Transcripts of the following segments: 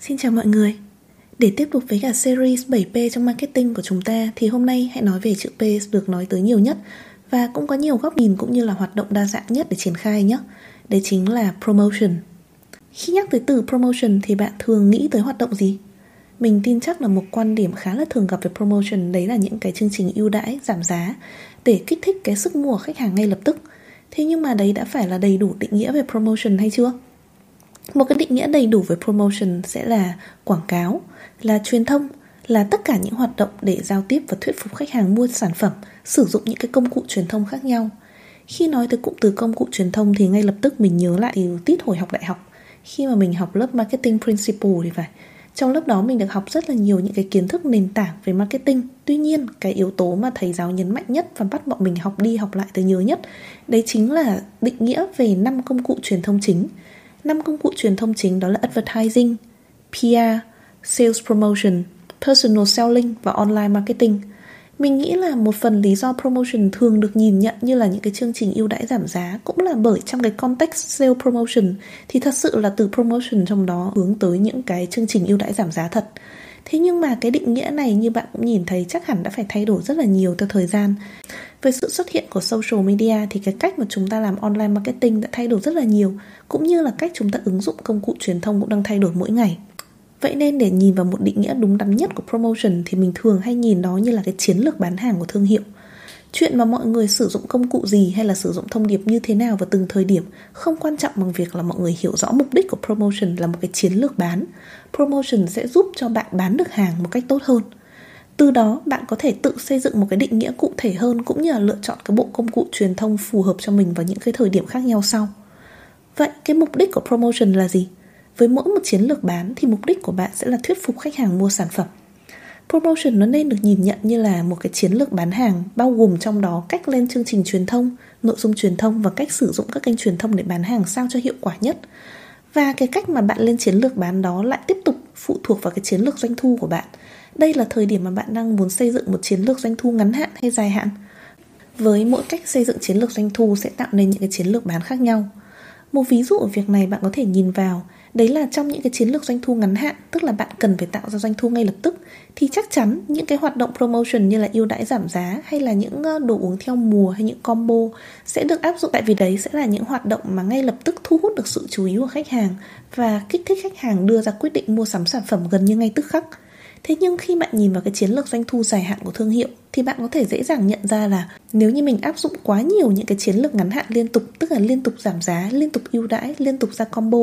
Xin chào mọi người Để tiếp tục với cả series 7P trong marketing của chúng ta Thì hôm nay hãy nói về chữ P được nói tới nhiều nhất Và cũng có nhiều góc nhìn cũng như là hoạt động đa dạng nhất để triển khai nhé Đấy chính là promotion Khi nhắc tới từ promotion thì bạn thường nghĩ tới hoạt động gì? Mình tin chắc là một quan điểm khá là thường gặp về promotion Đấy là những cái chương trình ưu đãi, giảm giá Để kích thích cái sức mua của khách hàng ngay lập tức Thế nhưng mà đấy đã phải là đầy đủ định nghĩa về promotion hay chưa? Một cái định nghĩa đầy đủ về promotion sẽ là quảng cáo, là truyền thông, là tất cả những hoạt động để giao tiếp và thuyết phục khách hàng mua sản phẩm, sử dụng những cái công cụ truyền thông khác nhau. Khi nói tới cụm từ công cụ truyền thông thì ngay lập tức mình nhớ lại từ tít hồi học đại học. Khi mà mình học lớp marketing principle thì phải. Trong lớp đó mình được học rất là nhiều những cái kiến thức nền tảng về marketing. Tuy nhiên, cái yếu tố mà thầy giáo nhấn mạnh nhất và bắt bọn mình học đi học lại tới nhớ nhất, đấy chính là định nghĩa về năm công cụ truyền thông chính năm công cụ truyền thông chính đó là advertising, PR, sales promotion, personal selling và online marketing. Mình nghĩ là một phần lý do promotion thường được nhìn nhận như là những cái chương trình ưu đãi giảm giá cũng là bởi trong cái context sale promotion thì thật sự là từ promotion trong đó hướng tới những cái chương trình ưu đãi giảm giá thật. Thế nhưng mà cái định nghĩa này như bạn cũng nhìn thấy chắc hẳn đã phải thay đổi rất là nhiều theo thời gian. Với sự xuất hiện của social media thì cái cách mà chúng ta làm online marketing đã thay đổi rất là nhiều, cũng như là cách chúng ta ứng dụng công cụ truyền thông cũng đang thay đổi mỗi ngày. Vậy nên để nhìn vào một định nghĩa đúng đắn nhất của promotion thì mình thường hay nhìn đó như là cái chiến lược bán hàng của thương hiệu. Chuyện mà mọi người sử dụng công cụ gì hay là sử dụng thông điệp như thế nào vào từng thời điểm không quan trọng bằng việc là mọi người hiểu rõ mục đích của promotion là một cái chiến lược bán. Promotion sẽ giúp cho bạn bán được hàng một cách tốt hơn. Từ đó bạn có thể tự xây dựng một cái định nghĩa cụ thể hơn cũng như là lựa chọn cái bộ công cụ truyền thông phù hợp cho mình vào những cái thời điểm khác nhau sau. Vậy cái mục đích của promotion là gì? Với mỗi một chiến lược bán thì mục đích của bạn sẽ là thuyết phục khách hàng mua sản phẩm. Promotion nó nên được nhìn nhận như là một cái chiến lược bán hàng bao gồm trong đó cách lên chương trình truyền thông, nội dung truyền thông và cách sử dụng các kênh truyền thông để bán hàng sao cho hiệu quả nhất. Và cái cách mà bạn lên chiến lược bán đó lại tiếp tục phụ thuộc vào cái chiến lược doanh thu của bạn. Đây là thời điểm mà bạn đang muốn xây dựng một chiến lược doanh thu ngắn hạn hay dài hạn. Với mỗi cách xây dựng chiến lược doanh thu sẽ tạo nên những cái chiến lược bán khác nhau. Một ví dụ ở việc này bạn có thể nhìn vào Đấy là trong những cái chiến lược doanh thu ngắn hạn, Tức là bạn cần phải tạo ra doanh thu ngay lập tức, Thì chắc chắn những cái hoạt động promotion như là ưu đãi giảm giá Hay là những ờ, đồ uống theo mùa hay những combo Sẽ được áp dụng. Tại vì đấy sẽ là những hoạt động mà ngay lập tức thu hút được sự chú ý của khách hàng Và kích thích khách hàng đưa ra quyết định mua sắm sản phẩm gần như ngay tức khắc. Thế nhưng khi bạn nhìn vào cái chiến lược doanh thu dài hạn của thương hiệu thì bạn có thể dễ dàng nhận ra là nếu như mình áp dụng quá nhiều những cái chiến lược ngắn hạn liên tục, tức là liên tục giảm giá, liên tục ưu đãi, liên tục ra combo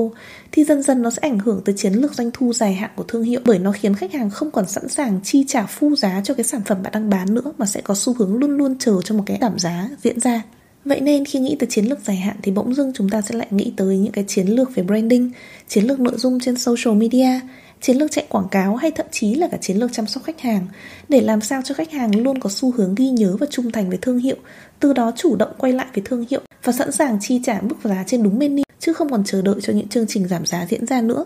thì dần dần nó sẽ ảnh hưởng tới chiến lược doanh thu dài hạn của thương hiệu bởi nó khiến khách hàng không còn sẵn sàng chi trả phu giá cho cái sản phẩm bạn đang bán nữa mà sẽ có xu hướng luôn luôn chờ cho một cái giảm giá diễn ra. Vậy nên khi nghĩ tới chiến lược dài hạn thì bỗng dưng chúng ta sẽ lại nghĩ tới những cái chiến lược về branding, chiến lược nội dung trên social media chiến lược chạy quảng cáo hay thậm chí là cả chiến lược chăm sóc khách hàng để làm sao cho khách hàng luôn có xu hướng ghi nhớ và trung thành với thương hiệu, từ đó chủ động quay lại với thương hiệu và sẵn sàng chi trả mức giá trên đúng menu chứ không còn chờ đợi cho những chương trình giảm giá diễn ra nữa.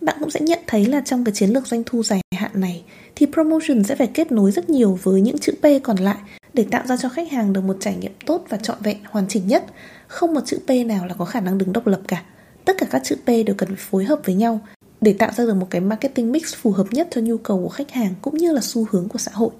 Bạn cũng sẽ nhận thấy là trong cái chiến lược doanh thu dài hạn này thì promotion sẽ phải kết nối rất nhiều với những chữ P còn lại để tạo ra cho khách hàng được một trải nghiệm tốt và trọn vẹn hoàn chỉnh nhất. Không một chữ P nào là có khả năng đứng độc lập cả. Tất cả các chữ P đều cần phải phối hợp với nhau để tạo ra được một cái marketing mix phù hợp nhất cho nhu cầu của khách hàng cũng như là xu hướng của xã hội.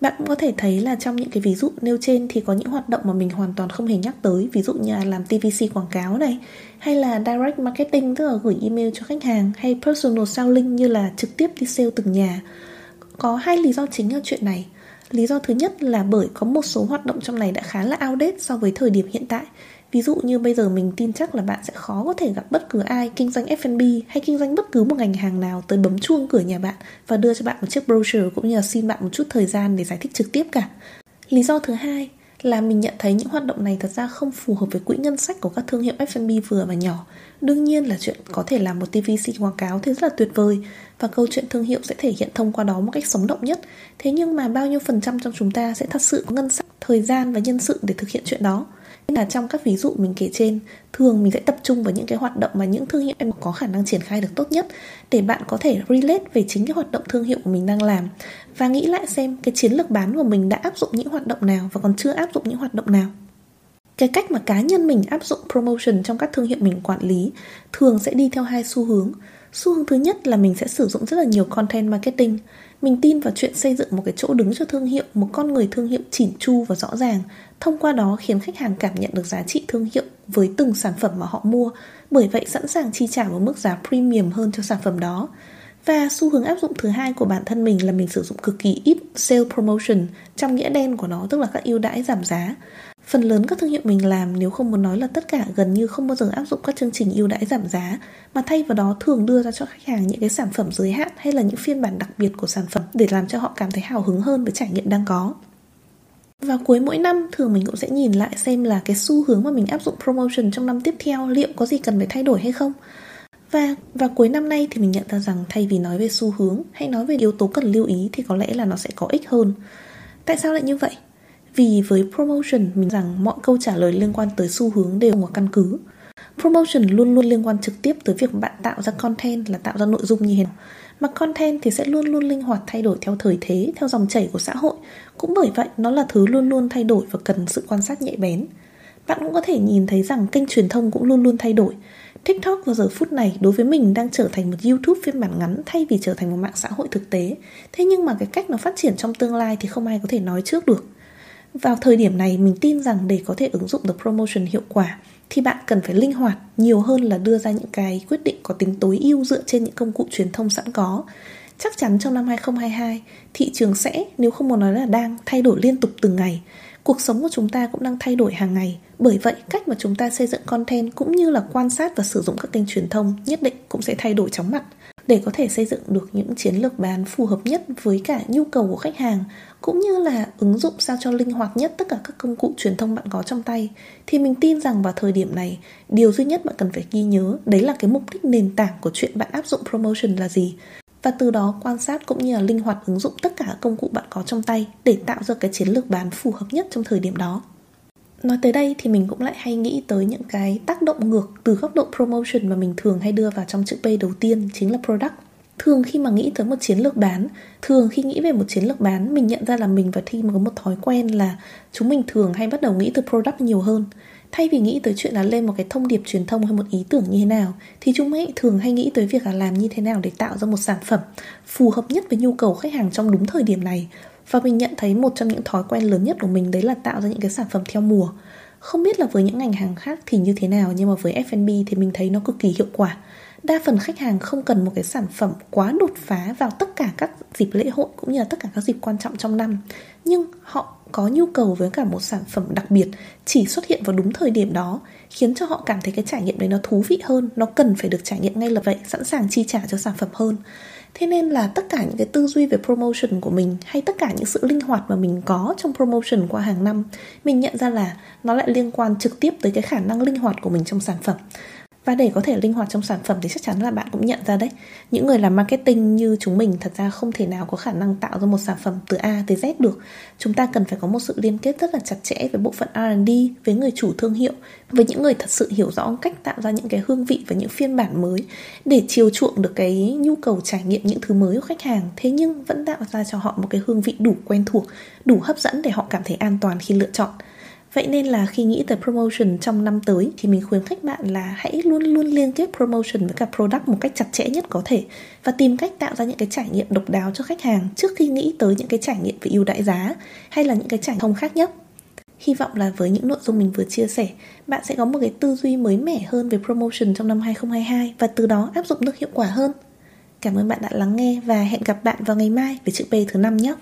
Bạn cũng có thể thấy là trong những cái ví dụ nêu trên thì có những hoạt động mà mình hoàn toàn không hề nhắc tới, Ví dụ như là làm TVC quảng cáo này, Hay là direct marketing, tức là gửi email cho khách hàng, Hay personal selling như là trực tiếp đi sale từng nhà. Có hai lý do chính ở chuyện này. Lý do thứ nhất là bởi có một số hoạt động trong này đã khá là outdated so với thời điểm hiện tại. Ví dụ như bây giờ mình tin chắc là bạn sẽ khó có thể gặp bất cứ ai kinh doanh F&B hay kinh doanh bất cứ một ngành hàng nào tới bấm chuông cửa nhà bạn và đưa cho bạn một chiếc brochure cũng như là xin bạn một chút thời gian để giải thích trực tiếp cả. Lý do thứ hai là mình nhận thấy những hoạt động này thật ra không phù hợp với quỹ ngân sách của các thương hiệu F&B vừa và nhỏ. Đương nhiên là chuyện có thể làm một TVC quảng cáo thì rất là tuyệt vời và câu chuyện thương hiệu sẽ thể hiện thông qua đó một cách sống động nhất. Thế nhưng mà bao nhiêu phần trăm trong chúng ta sẽ thật sự có ngân sách, thời gian và nhân sự để thực hiện chuyện đó? Là trong các ví dụ mình kể trên, thường mình sẽ tập trung vào những cái hoạt động mà những thương hiệu em có khả năng triển khai được tốt nhất để bạn có thể relate về chính cái hoạt động thương hiệu của mình đang làm và nghĩ lại xem cái chiến lược bán của mình đã áp dụng những hoạt động nào và còn chưa áp dụng những hoạt động nào. Cái cách mà cá nhân mình áp dụng promotion trong các thương hiệu mình quản lý thường sẽ đi theo hai xu hướng. Xu hướng thứ nhất là mình sẽ sử dụng rất là nhiều content marketing. Mình tin vào chuyện xây dựng một cái chỗ đứng cho thương hiệu, một con người thương hiệu chỉn chu và rõ ràng. Thông qua đó khiến khách hàng cảm nhận được giá trị thương hiệu với từng sản phẩm mà họ mua. Bởi vậy sẵn sàng chi trả một mức giá premium hơn cho sản phẩm đó. Và xu hướng áp dụng thứ hai của bản thân mình là mình sử dụng cực kỳ ít sale promotion trong nghĩa đen của nó tức là các ưu đãi giảm giá. Phần lớn các thương hiệu mình làm nếu không muốn nói là tất cả gần như không bao giờ áp dụng các chương trình ưu đãi giảm giá, mà thay vào đó thường đưa ra cho khách hàng những cái sản phẩm giới hạn hay là những phiên bản đặc biệt của sản phẩm để làm cho họ cảm thấy hào hứng hơn với trải nghiệm đang có. Vào cuối mỗi năm, thường mình cũng sẽ nhìn lại xem là cái xu hướng mà mình áp dụng promotion trong năm tiếp theo liệu có gì cần phải thay đổi hay không. Và vào cuối năm nay thì mình nhận ra rằng thay vì nói về xu hướng hay nói về yếu tố cần lưu ý thì có lẽ là nó sẽ có ích hơn. Tại sao lại như vậy? Vì với promotion mình rằng mọi câu trả lời liên quan tới xu hướng đều có căn cứ. Promotion luôn luôn liên quan trực tiếp tới việc bạn tạo ra content là tạo ra nội dung như thế nào. Mà content thì sẽ luôn luôn linh hoạt thay đổi theo thời thế, theo dòng chảy của xã hội. Cũng bởi vậy nó là thứ luôn luôn thay đổi và cần sự quan sát nhạy bén. Bạn cũng có thể nhìn thấy rằng kênh truyền thông cũng luôn luôn thay đổi. TikTok vào giờ phút này đối với mình đang trở thành một YouTube phiên bản ngắn thay vì trở thành một mạng xã hội thực tế. Thế nhưng mà cái cách nó phát triển trong tương lai thì không ai có thể nói trước được. Vào thời điểm này mình tin rằng để có thể ứng dụng được promotion hiệu quả thì bạn cần phải linh hoạt nhiều hơn là đưa ra những cái quyết định có tính tối ưu dựa trên những công cụ truyền thông sẵn có. Chắc chắn trong năm 2022, thị trường sẽ, nếu không muốn nói là đang, thay đổi liên tục từng ngày. Cuộc sống của chúng ta cũng đang thay đổi hàng ngày. Bởi vậy, cách mà chúng ta xây dựng content cũng như là quan sát và sử dụng các kênh truyền thông nhất định cũng sẽ thay đổi chóng mặt để có thể xây dựng được những chiến lược bán phù hợp nhất với cả nhu cầu của khách hàng, cũng như là ứng dụng sao cho linh hoạt nhất tất cả các công cụ truyền thông bạn có trong tay, thì mình tin rằng vào thời điểm này, điều duy nhất bạn cần phải ghi nhớ đấy là cái mục đích nền tảng của chuyện bạn áp dụng promotion là gì. Và từ đó quan sát cũng như là linh hoạt ứng dụng tất cả các công cụ bạn có trong tay để tạo ra cái chiến lược bán phù hợp nhất trong thời điểm đó. Nói tới đây thì mình cũng lại hay nghĩ tới những cái tác động ngược từ góc độ promotion mà mình thường hay đưa vào trong chữ P đầu tiên chính là product. Thường khi mà nghĩ tới một chiến lược bán, thường khi nghĩ về một chiến lược bán, mình nhận ra là mình và team có một thói quen là chúng mình thường hay bắt đầu nghĩ từ product nhiều hơn. Thay vì nghĩ tới chuyện là lên một cái thông điệp truyền thông hay một ý tưởng như thế nào, thì chúng ấy thường hay nghĩ tới việc là làm như thế nào để tạo ra một sản phẩm phù hợp nhất với nhu cầu khách hàng trong đúng thời điểm này. Và mình nhận thấy một trong những thói quen lớn nhất của mình đấy là tạo ra những cái sản phẩm theo mùa. Không biết là với những ngành hàng khác thì như thế nào, nhưng mà với F&B thì mình thấy nó cực kỳ hiệu quả đa phần khách hàng không cần một cái sản phẩm quá đột phá vào tất cả các dịp lễ hội cũng như là tất cả các dịp quan trọng trong năm. Nhưng họ có nhu cầu với cả một sản phẩm đặc biệt chỉ xuất hiện vào đúng thời điểm đó, khiến cho họ cảm thấy cái trải nghiệm đấy nó thú vị hơn, nó cần phải được trải nghiệm ngay lập vậy, sẵn sàng chi trả cho sản phẩm hơn. Thế nên là tất cả những cái tư duy về promotion của mình hay tất cả những sự linh hoạt mà mình có trong promotion qua hàng năm, mình nhận ra là nó lại liên quan trực tiếp tới cái khả năng linh hoạt của mình trong sản phẩm và để có thể linh hoạt trong sản phẩm thì chắc chắn là bạn cũng nhận ra đấy. Những người làm marketing như chúng mình thật ra không thể nào có khả năng tạo ra một sản phẩm từ A tới Z được. Chúng ta cần phải có một sự liên kết rất là chặt chẽ với bộ phận R&D, với người chủ thương hiệu Với những người thật sự hiểu rõ cách tạo ra những cái hương vị và những phiên bản mới Để chiều chuộng được cái nhu cầu trải nghiệm những thứ mới của khách hàng. Thế nhưng vẫn tạo ra cho họ một cái hương vị đủ quen thuộc, đủ hấp dẫn để họ cảm thấy an toàn khi lựa chọn. Vậy nên là khi nghĩ tới promotion trong năm tới thì mình khuyến khích bạn là hãy luôn luôn liên kết promotion với cả product một cách chặt chẽ nhất có thể và tìm cách tạo ra những cái trải nghiệm độc đáo cho khách hàng trước khi nghĩ tới những cái trải nghiệm về ưu đãi giá hay là những cái trải thông khác nhất. Hy vọng là với những nội dung mình vừa chia sẻ, bạn sẽ có một cái tư duy mới mẻ hơn về promotion trong năm 2022 và từ đó áp dụng được hiệu quả hơn. Cảm ơn bạn đã lắng nghe và hẹn gặp bạn vào ngày mai với chữ P thứ năm nhé.